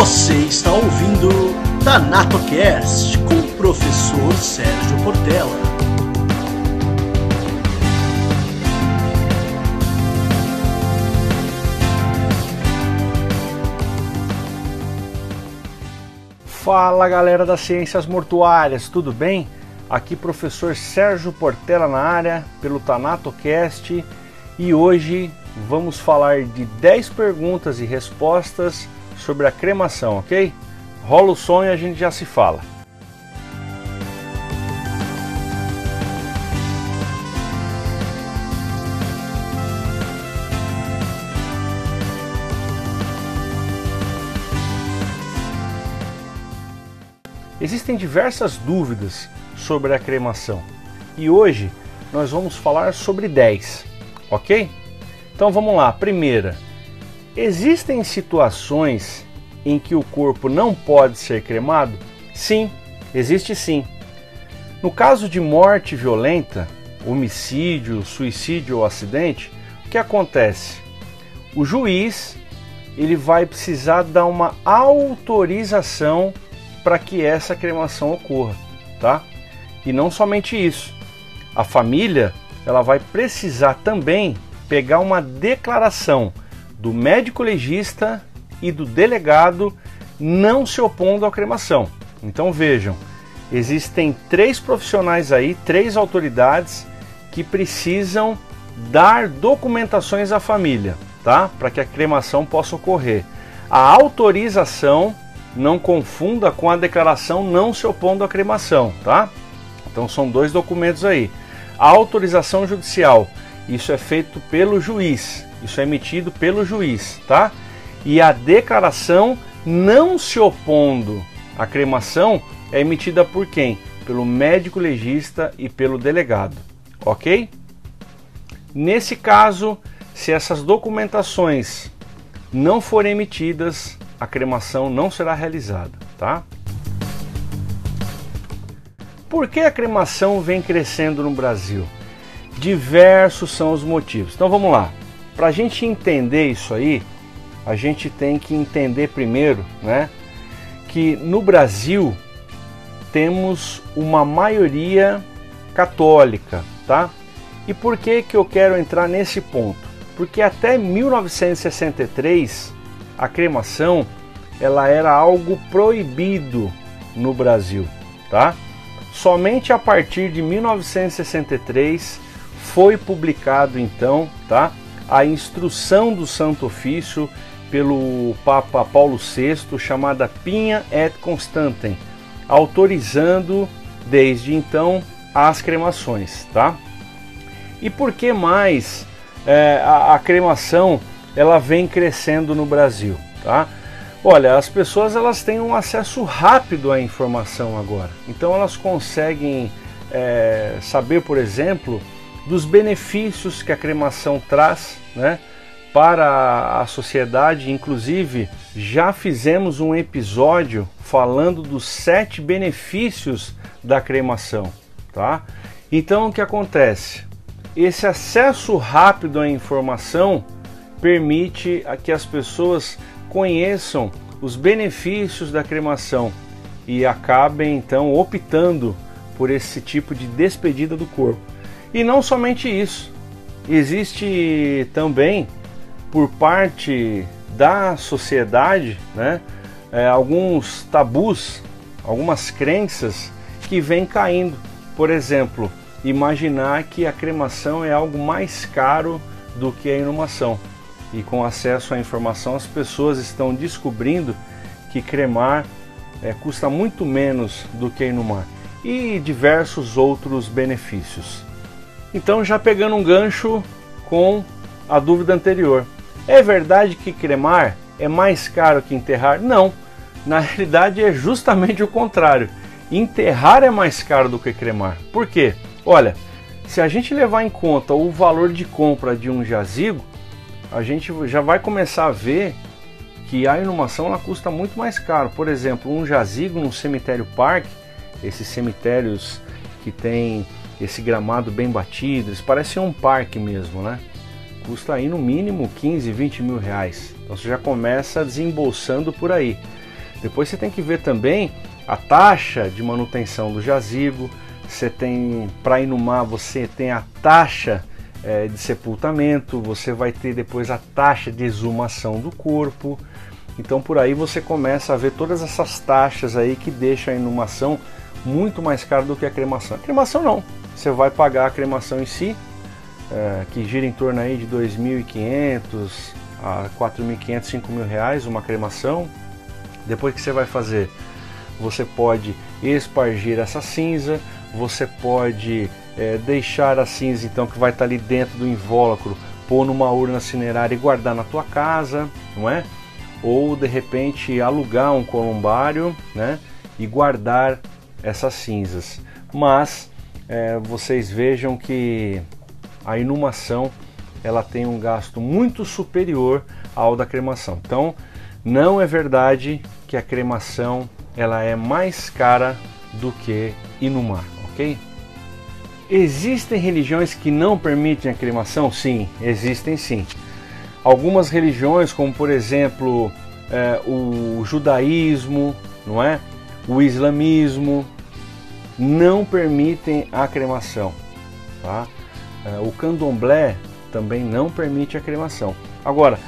Você está ouvindo TanatoCast com o professor Sérgio Portela. Fala galera das ciências mortuárias, tudo bem? Aqui professor Sérgio Portela na área pelo TanatoCast e hoje vamos falar de 10 perguntas e respostas sobre a cremação, ok? Rola o som e a gente já se fala. Existem diversas dúvidas sobre a cremação e hoje nós vamos falar sobre 10, ok? Então vamos lá. Primeira, existem situações em que o corpo não pode ser cremado? Sim, existe sim. No caso de morte violenta, homicídio, suicídio ou acidente, o que acontece? O juiz ele vai precisar dar uma autorização para que essa cremação ocorra, tá? E não somente isso, a família ela vai precisar também pegar uma declaração do médico legista e do delegado não se opondo à cremação. Então vejam, existem três profissionais aí, três autoridades que precisam dar documentações à família, tá? Para que a cremação possa ocorrer. A autorização não confunda com a declaração não se opondo à cremação, tá? Então são dois documentos aí. A autorização judicial, isso é feito pelo juiz, isso é emitido pelo juiz, tá? E a declaração não se opondo à cremação é emitida por quem? Pelo médico legista e pelo delegado, ok? Nesse caso, se essas documentações não forem emitidas, a cremação não será realizada, tá? Por que a cremação vem crescendo no Brasil? Diversos são os motivos. Então vamos lá. Para a gente entender isso aí, a gente tem que entender primeiro, né, que no Brasil temos uma maioria católica, tá? E por que que eu quero entrar nesse ponto? Porque até 1963 a cremação ela era algo proibido no Brasil, tá? Somente a partir de 1963 foi publicado então, tá? A instrução do Santo Ofício pelo Papa Paulo VI chamada Pinha et Constantem, autorizando desde então as cremações, tá? E por que mais é, a, a cremação ela vem crescendo no Brasil, tá? Olha, as pessoas elas têm um acesso rápido à informação agora, então elas conseguem é, saber, por exemplo, dos benefícios que a cremação traz, né? Para a sociedade, inclusive já fizemos um episódio falando dos sete benefícios da cremação, tá? Então o que acontece? Esse acesso rápido à informação permite que as pessoas conheçam os benefícios da cremação e acabem então optando por esse tipo de despedida do corpo. E não somente isso, existe também por parte da sociedade né, é, alguns tabus, algumas crenças que vêm caindo. Por exemplo, imaginar que a cremação é algo mais caro do que a inumação e com acesso à informação as pessoas estão descobrindo que cremar é, custa muito menos do que inumar e diversos outros benefícios. Então, já pegando um gancho com a dúvida anterior, é verdade que cremar é mais caro que enterrar? Não, na realidade é justamente o contrário. Enterrar é mais caro do que cremar. Por quê? Olha, se a gente levar em conta o valor de compra de um jazigo, a gente já vai começar a ver que a inumação ela custa muito mais caro. Por exemplo, um jazigo no cemitério parque, esses cemitérios que tem esse gramado bem batido, eles parecem um parque mesmo, né? Custa aí no mínimo 15, 20 mil reais. Então você já começa desembolsando por aí. Depois você tem que ver também a taxa de manutenção do jazigo. Você tem, para inumar, você tem a taxa é, de sepultamento, você vai ter depois a taxa de exumação do corpo. Então por aí você começa a ver todas essas taxas aí que deixam a inumação muito mais cara do que a cremação. A cremação não, você vai pagar a cremação em si, é, que gira em torno aí de 2.500 a 4.500, 5.000 reais uma cremação. Depois que você vai fazer, você pode espargir essa cinza, você pode é, deixar a cinza então que vai estar ali dentro do invólucro, pôr numa urna cinerária e guardar na tua casa, não é? Ou de repente alugar um columbário, né? E guardar essas cinzas. Mas é, vocês vejam que a inumação ela tem um gasto muito superior ao da cremação. Então, não é verdade que a cremação ela é mais cara do que inumar, ok? Existem religiões que não permitem a cremação? Sim, existem sim. Algumas religiões, como por exemplo é, o judaísmo, não é? O islamismo, não permitem a cremação. Tá? É, o candomblé também não permite a cremação. Agora,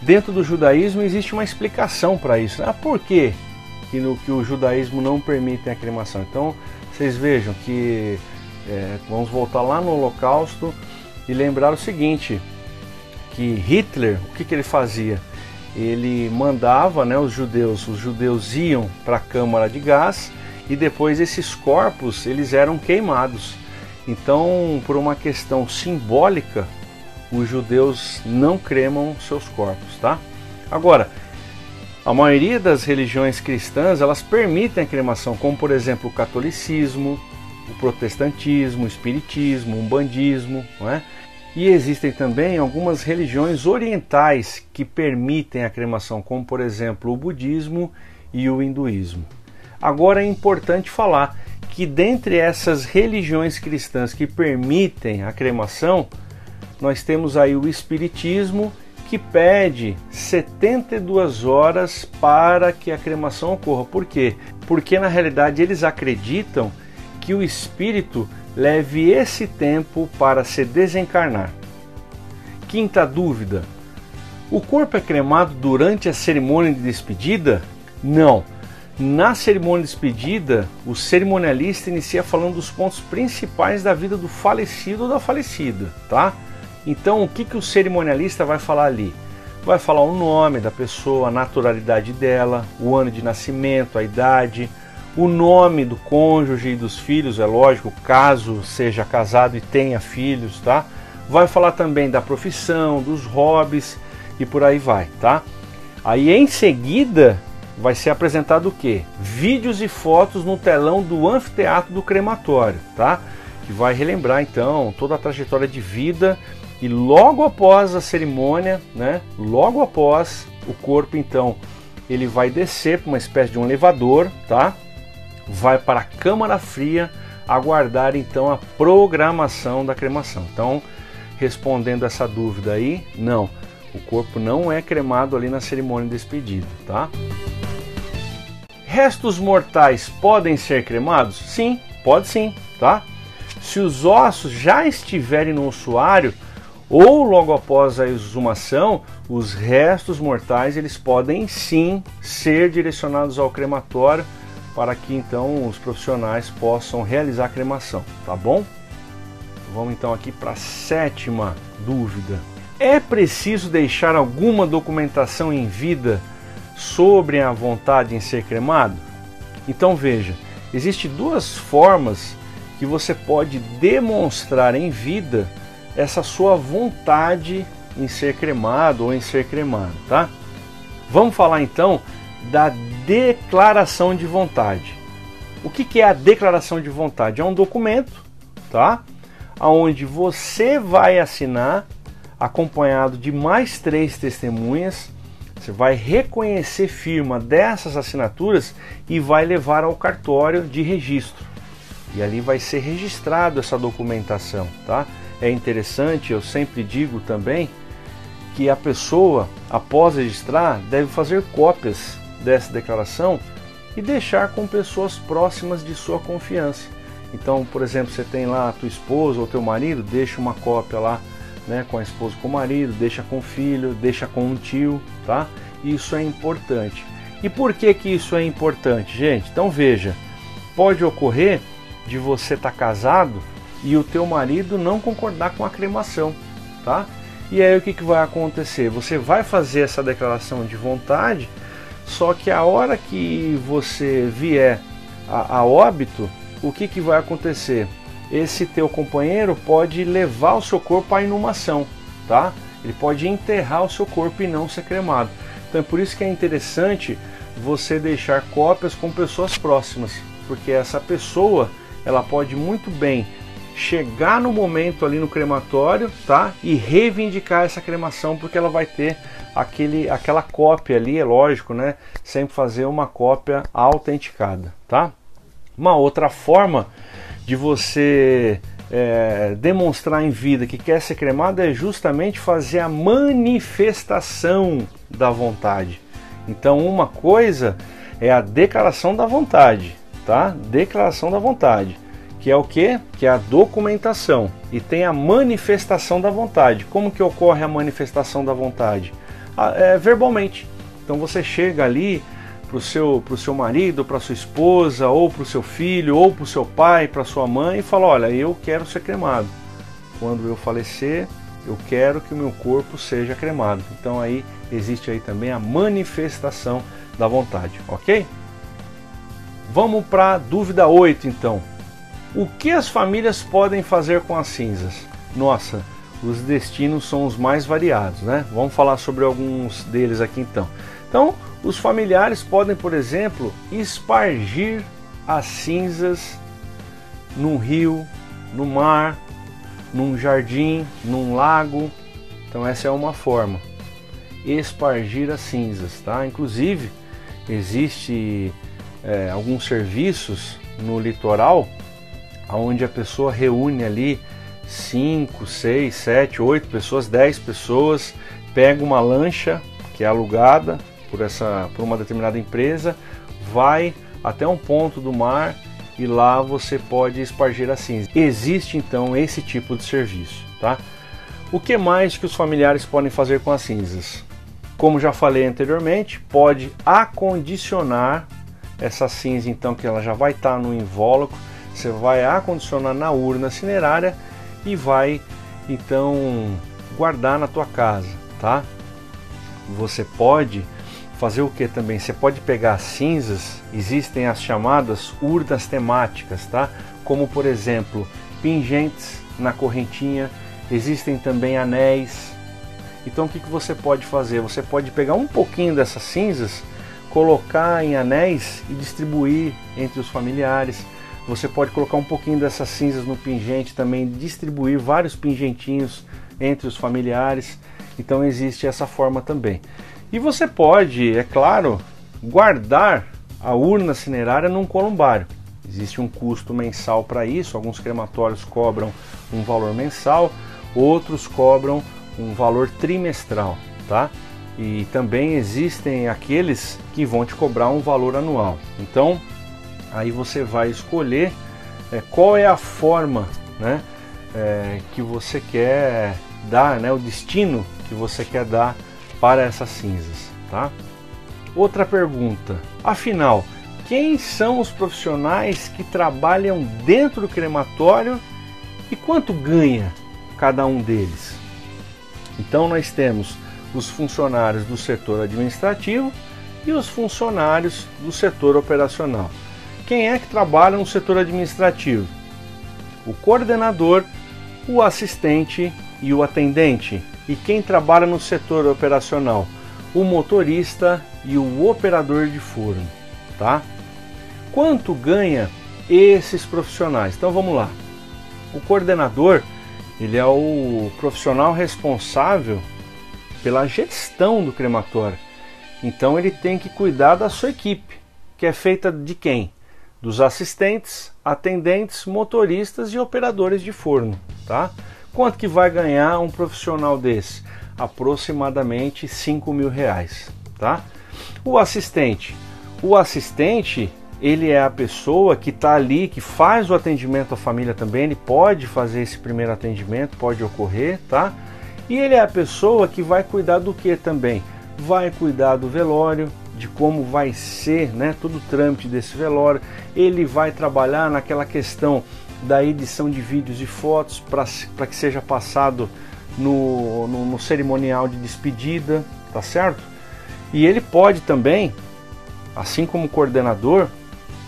dentro do judaísmo existe uma explicação para isso. Ah, por quê que, no, que o judaísmo não permite a cremação? Então, vocês vejam que é, vamos voltar lá no Holocausto e lembrar o seguinte, que Hitler, o que, que ele fazia? Ele mandava né, os judeus, os judeus iam para a câmara de gás e depois esses corpos eles eram queimados. Então, por uma questão simbólica, os judeus não cremam seus corpos, tá? Agora, a maioria das religiões cristãs, elas permitem a cremação, como por exemplo o catolicismo, o protestantismo, o espiritismo, o umbandismo, não é? E existem também algumas religiões orientais que permitem a cremação, como por exemplo o budismo e o hinduísmo. Agora é importante falar que dentre essas religiões cristãs que permitem a cremação, nós temos aí o espiritismo que pede 72 horas para que a cremação ocorra. Por quê? Porque na realidade eles acreditam que o espírito leve esse tempo para se desencarnar. Quinta dúvida: o corpo é cremado durante a cerimônia de despedida? Não. Na cerimônia de despedida, o cerimonialista inicia falando dos pontos principais da vida do falecido ou da falecida, tá? Então, o que, que o cerimonialista vai falar ali? Vai falar o nome da pessoa, a naturalidade dela, o ano de nascimento, a idade, o nome do cônjuge e dos filhos, é lógico, caso seja casado e tenha filhos, tá? Vai falar também da profissão, dos hobbies e por aí vai, tá? Aí em seguida vai ser apresentado o que? Vídeos e fotos no telão do anfiteatro do crematório, tá? Que vai relembrar então toda a trajetória de vida e logo após a cerimônia, né? Logo após o corpo então ele vai descer para uma espécie de um elevador, tá? Vai para a câmara fria aguardar então a programação da cremação. Então, respondendo essa dúvida aí, não, o corpo não é cremado ali na cerimônia de despedida, tá? Restos mortais podem ser cremados? Sim, pode sim, tá? Se os ossos já estiverem no ossuário ou logo após a exumação, os restos mortais eles podem sim ser direcionados ao crematório para que então os profissionais possam realizar a cremação, tá bom? Vamos então aqui para a sétima dúvida. É preciso deixar alguma documentação em vida sobre a vontade em ser cremado? Então veja, existem duas formas que você pode demonstrar em vida essa sua vontade em ser cremado ou em ser cremado, tá? Vamos falar então da declaração de vontade. O que, é a declaração de vontade? É um documento, tá? Onde você vai assinar acompanhado de mais três testemunhas você vai reconhecer firma dessas assinaturas e vai levar ao cartório de registro. E ali vai ser registrado essa documentação, tá? É interessante, eu sempre digo também que a pessoa, após registrar, deve fazer cópias dessa declaração e deixar com pessoas próximas de sua confiança. Então, por exemplo, você tem lá a tua esposa ou teu marido, deixa uma cópia lá, né, com a esposa com o marido, deixa com o filho, deixa com um tio, tá? Isso é importante. E por que que isso é importante, gente? Então veja, pode ocorrer de você estar tá casado e o teu marido não concordar com a cremação, tá? E aí o que, que vai acontecer? Você vai fazer essa declaração de vontade, só que a hora que você vier a, a óbito, o que, que vai acontecer? Esse teu companheiro pode levar o seu corpo à inumação, tá? Ele pode enterrar o seu corpo e não ser cremado. Então é por isso que é interessante você deixar cópias com pessoas próximas, porque essa pessoa ela pode muito bem chegar no momento ali no crematório, tá? E reivindicar essa cremação, porque ela vai ter aquele, aquela cópia ali, é lógico, né? Sempre fazer uma cópia autenticada, tá? Uma outra forma de você é, demonstrar em vida que quer ser cremado é justamente fazer a manifestação da vontade. Então, uma coisa é a declaração da vontade, tá? Declaração da vontade, que é o que? Que é a documentação. E tem a manifestação da vontade. Como que ocorre a manifestação da vontade? Ah, é, verbalmente. Então você chega ali para o seu, pro seu marido, para sua esposa, ou para o seu filho, ou para o seu pai, para sua mãe, e fala: Olha, eu quero ser cremado. Quando eu falecer, eu quero que o meu corpo seja cremado. Então aí existe aí também a manifestação da vontade, ok? Vamos para a dúvida 8 então. O que as famílias podem fazer com as cinzas? Nossa, os destinos são os mais variados, né? Vamos falar sobre alguns deles aqui então. Então, os familiares podem, por exemplo, espargir as cinzas num rio, no mar, num jardim, num lago. Então essa é uma forma. Espargir as cinzas, tá? Inclusive existe é, alguns serviços no litoral onde a pessoa reúne ali 5, 6, 7, 8 pessoas, 10 pessoas, pega uma lancha que é alugada, por, essa, por uma determinada empresa, vai até um ponto do mar e lá você pode espargir a cinza. Existe então esse tipo de serviço, tá? O que mais que os familiares podem fazer com as cinzas? Como já falei anteriormente, pode acondicionar essa cinza então que ela já vai estar tá no invólucro, você vai acondicionar na urna cinerária e vai então guardar na tua casa, tá? Você pode fazer o que também? Você pode pegar cinzas, existem as chamadas urnas temáticas, tá? Como por exemplo, pingentes na correntinha, existem também anéis. Então o que, que você pode fazer? Você pode pegar um pouquinho dessas cinzas, colocar em anéis e distribuir entre os familiares. Você pode colocar um pouquinho dessas cinzas no pingente também, distribuir vários pingentinhos entre os familiares. Então existe essa forma também. E você pode, é claro, guardar a urna cinerária num columbário. Existe um custo mensal para isso, alguns crematórios cobram um valor mensal, outros cobram um valor trimestral, tá? E também existem aqueles que vão te cobrar um valor anual. Então, aí você vai escolher é, qual é a forma, né, é, que você quer dar, né, o destino que você quer dar para essas cinzas, tá? Outra pergunta: afinal, quem são os profissionais que trabalham dentro do crematório e quanto ganha cada um deles? Então nós temos os funcionários do setor administrativo e os funcionários do setor operacional. Quem é que trabalha no setor administrativo? O coordenador, o assistente e o atendente. E quem trabalha no setor operacional? O motorista e o operador de forno, tá? Quanto ganha esses profissionais? Então vamos lá. O coordenador, ele é o profissional responsável pela gestão do crematório. Então ele tem que cuidar da sua equipe, que é feita de quem? Dos assistentes, atendentes, motoristas e operadores de forno, tá? Quanto que vai ganhar um profissional desse? Aproximadamente 5 mil reais, tá? O assistente. O assistente, ele é a pessoa que está ali, que faz o atendimento à família também, ele pode fazer esse primeiro atendimento, pode ocorrer, tá? E ele é a pessoa que vai cuidar do que também? Vai cuidar do velório, de como vai ser, né, todo o trâmite desse velório. Ele vai trabalhar naquela questão da edição de vídeos e fotos para que seja passado no, no, no cerimonial de despedida, tá certo? E ele pode também, assim como o coordenador,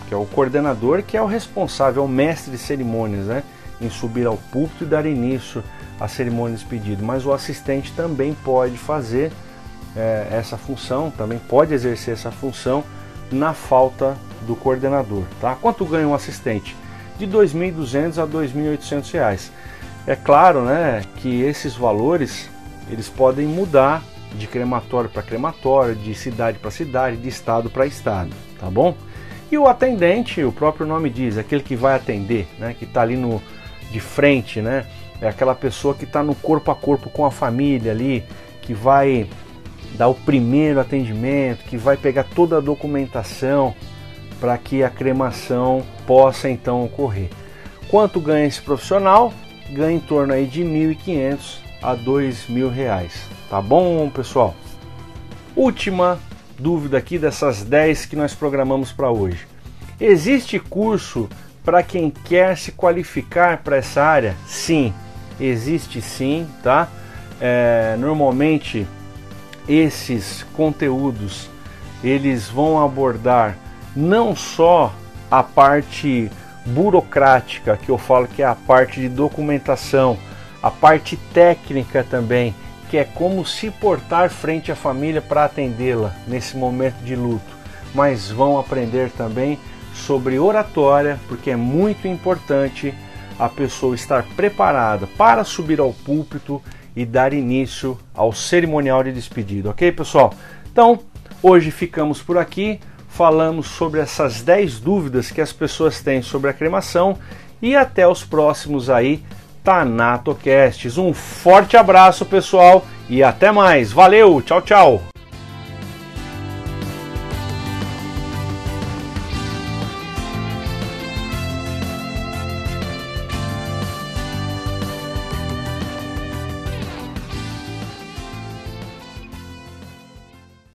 que é o coordenador que é o responsável, é o mestre de cerimônias, né? Em subir ao púlpito e dar início à cerimônia de despedida. Mas o assistente também pode fazer é, essa função, também pode exercer essa função na falta do coordenador. Tá? Quanto ganha um assistente? De R$ 2.200 a 2.800 reais. É claro né, que esses valores eles podem mudar de crematório para crematório, de cidade para cidade, de estado para estado, tá bom? E o atendente, o próprio nome diz, aquele que vai atender, né, que está ali no, de frente, né, é aquela pessoa que está no corpo a corpo com a família ali, que vai dar o primeiro atendimento, que vai pegar toda a documentação para que a cremação possa então ocorrer. Quanto ganha esse profissional? Ganha em torno aí de 1.500 a 2.000 reais. Tá bom, pessoal? Última dúvida aqui dessas 10 que nós programamos para hoje. Existe curso para quem quer se qualificar para essa área? Sim, existe sim, tá? É, normalmente esses conteúdos eles vão abordar não só a parte burocrática, que eu falo que é a parte de documentação, a parte técnica também, que é como se portar frente à família para atendê-la nesse momento de luto, mas vão aprender também sobre oratória, porque é muito importante a pessoa estar preparada para subir ao púlpito e dar início ao cerimonial de despedida, ok, pessoal? Então, hoje ficamos por aqui, falamos sobre essas 10 dúvidas que as pessoas têm sobre a cremação e até os próximos aí TanatoCasts. Um forte abraço, pessoal, e até mais. Valeu, tchau, tchau.